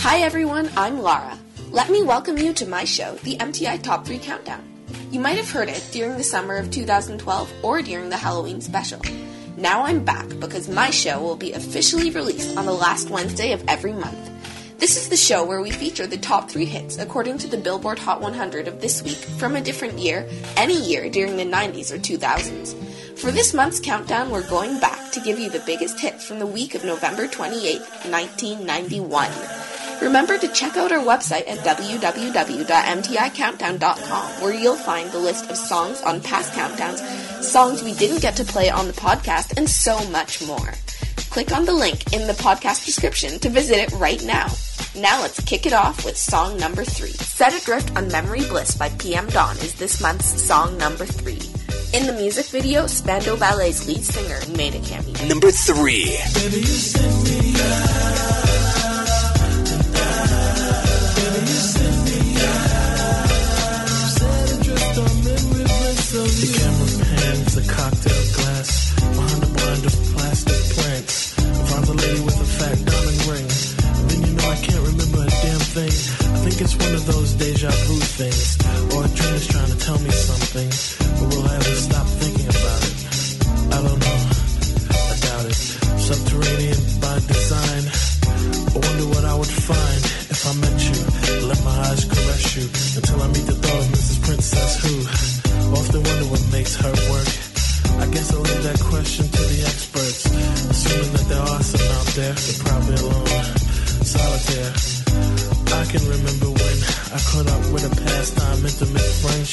Hi everyone, I'm Lara. Let me welcome you to my show, the MTI Top 3 Countdown. You might have heard it during the summer of 2012 or during the Halloween special. Now I'm back because my show will be officially released on the last Wednesday of every month. This is the show where we feature the top three hits according to the Billboard Hot 100 of this week from a different year, any year during the 90s or 2000s. For this month's countdown, we're going back to give you the biggest hits from the week of November 28, 1991. Remember to check out our website at www.mticountdown.com where you'll find the list of songs on past countdowns, songs we didn't get to play on the podcast, and so much more. Click on the link in the podcast description to visit it right now. Now let's kick it off with song number three. Set Adrift on Memory Bliss by PM Dawn is this month's song number three. In the music video, Spandau Ballet's lead singer made a cameo. Number three. The camera pans a cocktail glass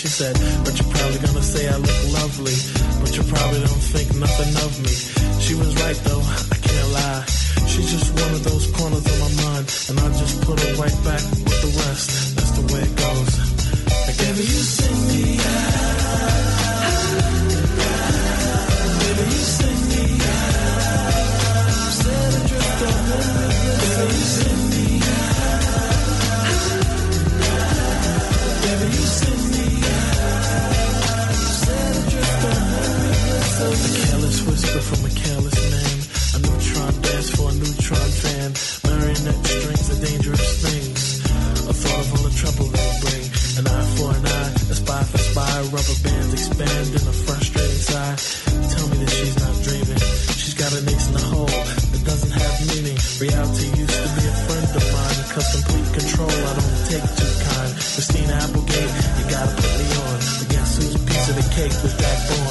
She said, But you're probably gonna say I look lovely, but you probably don't think nothing of me. She was right though, I can't lie. She's just one of those corners of my mind, and I just put her right back whisper from a careless man. A neutron dance for a neutron fan. Marionette strings are dangerous things. A thought of all the trouble they bring. An eye for an eye, a spy for spy. Rubber bands expand in a frustrating sigh. Tell me that she's not dreaming. She's got an ace in the hole that doesn't have meaning. Reality used to be a friend of mine. Cause complete control I don't take too kind. Christina Applegate, you gotta put me on. But guess whose piece of the cake was Jack Bourne?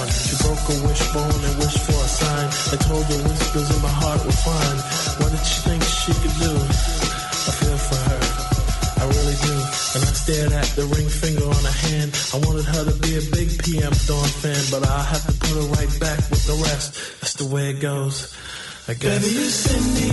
The ring finger on her hand. I wanted her to be a big PM Dawn fan, but I'll have to put her right back with the rest. That's the way it goes. I guess. Baby, you send me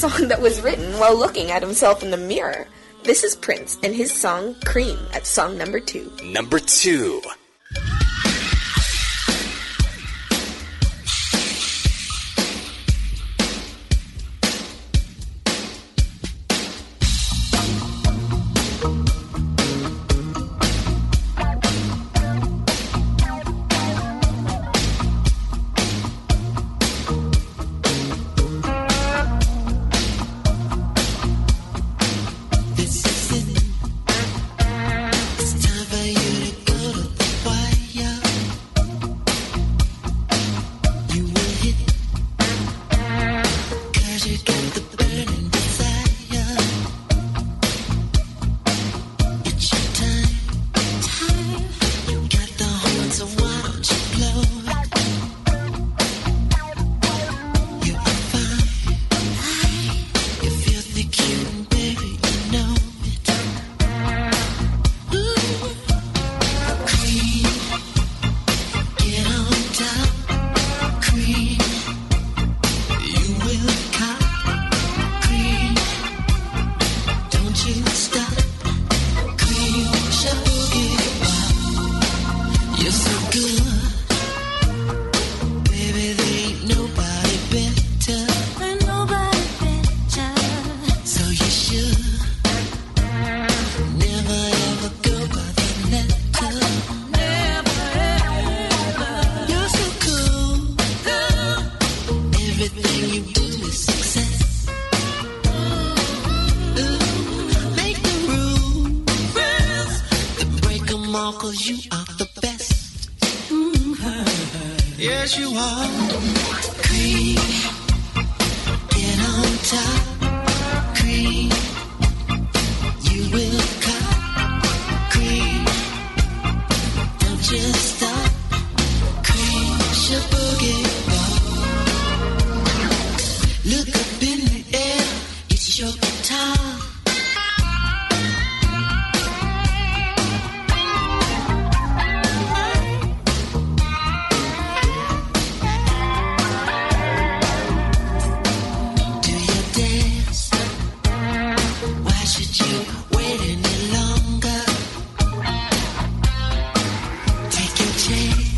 song that was written while looking at himself in the mirror. This is Prince and his song Cream at song number two. Number two. Cause you are the best. Mm-hmm. Yes, you are. Cream, get on top. Cream, you will cut. Cream, don't just stop. Cream, your boogie Look Take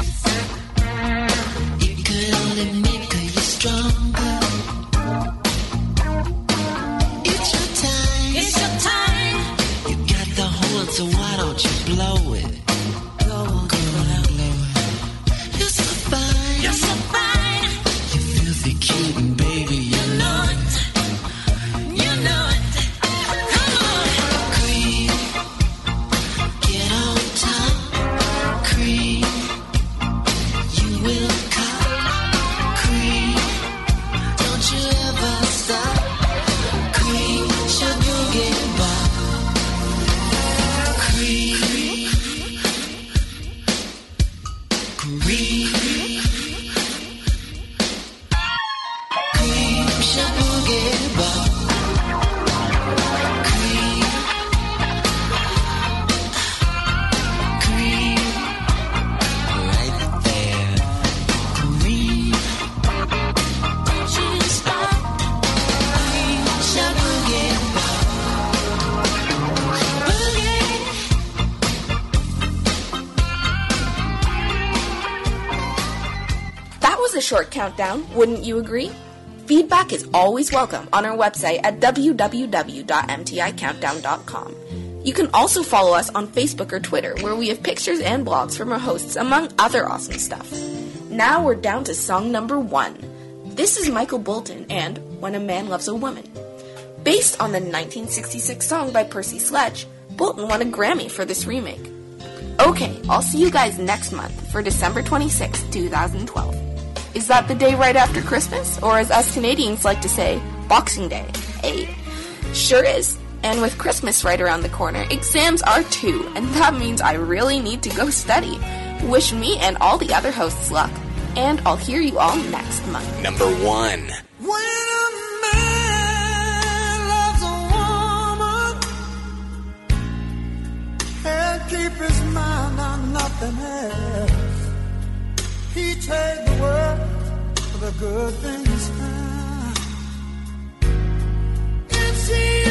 short countdown, wouldn't you agree? Feedback is always welcome on our website at www.mticountdown.com. You can also follow us on Facebook or Twitter, where we have pictures and blogs from our hosts, among other awesome stuff. Now we're down to song number one. This is Michael Bolton and When a Man Loves a Woman. Based on the 1966 song by Percy Sledge, Bolton won a Grammy for this remake. Okay, I'll see you guys next month for December 26, 2012. Is that the day right after Christmas? Or as us Canadians like to say, Boxing Day? Hey, sure is. And with Christmas right around the corner, exams are too, and that means I really need to go study. Wish me and all the other hosts luck. And I'll hear you all next month. Number one. When a man loves a woman and keep his mind on nothing else, he take the world for the good things found. If she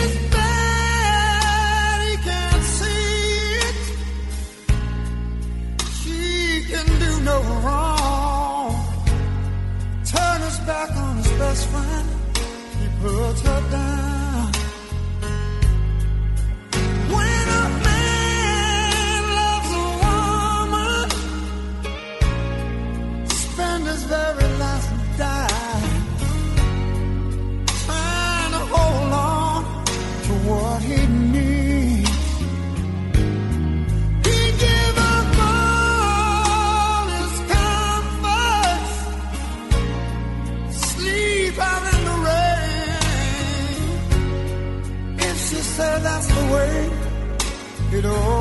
it ought